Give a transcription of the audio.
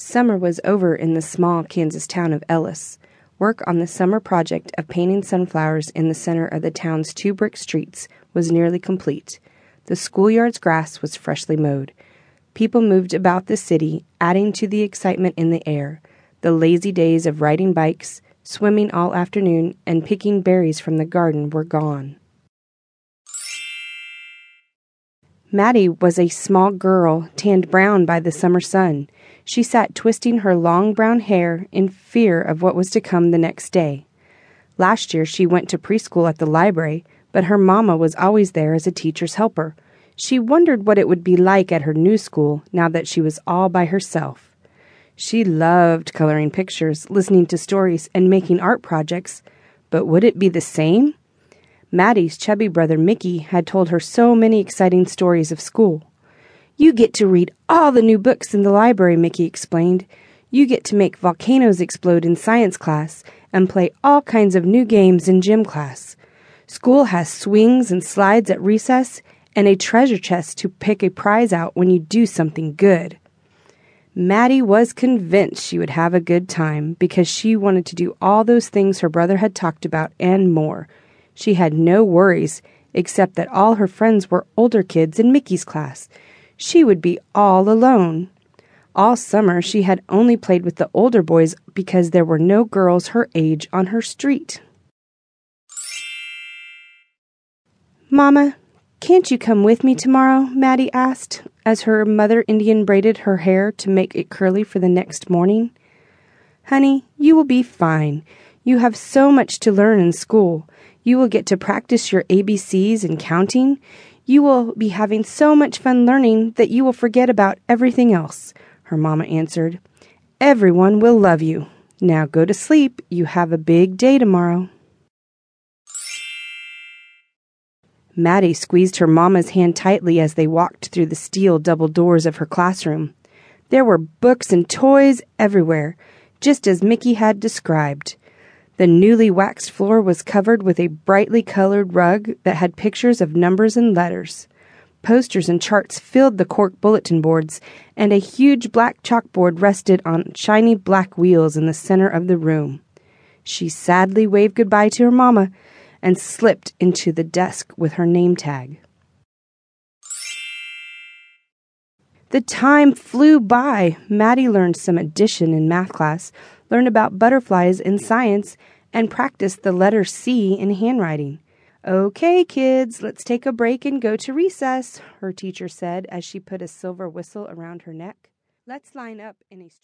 Summer was over in the small Kansas town of Ellis. Work on the summer project of painting sunflowers in the center of the town's two brick streets was nearly complete. The schoolyard's grass was freshly mowed. People moved about the city, adding to the excitement in the air. The lazy days of riding bikes, swimming all afternoon, and picking berries from the garden were gone. Maddie was a small girl, tanned brown by the summer sun. She sat twisting her long brown hair in fear of what was to come the next day. Last year she went to preschool at the library, but her mamma was always there as a teacher's helper. She wondered what it would be like at her new school now that she was all by herself. She loved coloring pictures, listening to stories, and making art projects, but would it be the same? Maddie's chubby brother Mickey had told her so many exciting stories of school. You get to read all the new books in the library, Mickey explained. You get to make volcanoes explode in science class and play all kinds of new games in gym class. School has swings and slides at recess and a treasure chest to pick a prize out when you do something good. Maddie was convinced she would have a good time because she wanted to do all those things her brother had talked about and more. She had no worries, except that all her friends were older kids in Mickey's class. She would be all alone. All summer she had only played with the older boys because there were no girls her age on her street. Mama, can't you come with me tomorrow? Maddie asked, as her mother Indian braided her hair to make it curly for the next morning. Honey, you will be fine. You have so much to learn in school. You will get to practice your ABCs and counting. You will be having so much fun learning that you will forget about everything else, her mamma answered. Everyone will love you. Now go to sleep. You have a big day tomorrow. Maddie squeezed her mamma's hand tightly as they walked through the steel double doors of her classroom. There were books and toys everywhere, just as Mickey had described. The newly waxed floor was covered with a brightly colored rug that had pictures of numbers and letters. Posters and charts filled the cork bulletin boards, and a huge black chalkboard rested on shiny black wheels in the center of the room. She sadly waved goodbye to her mamma and slipped into the desk with her name tag. The time flew by. Maddie learned some addition in math class, learned about butterflies in science, and practiced the letter C in handwriting. Okay, kids, let's take a break and go to recess, her teacher said as she put a silver whistle around her neck. Let's line up in a straight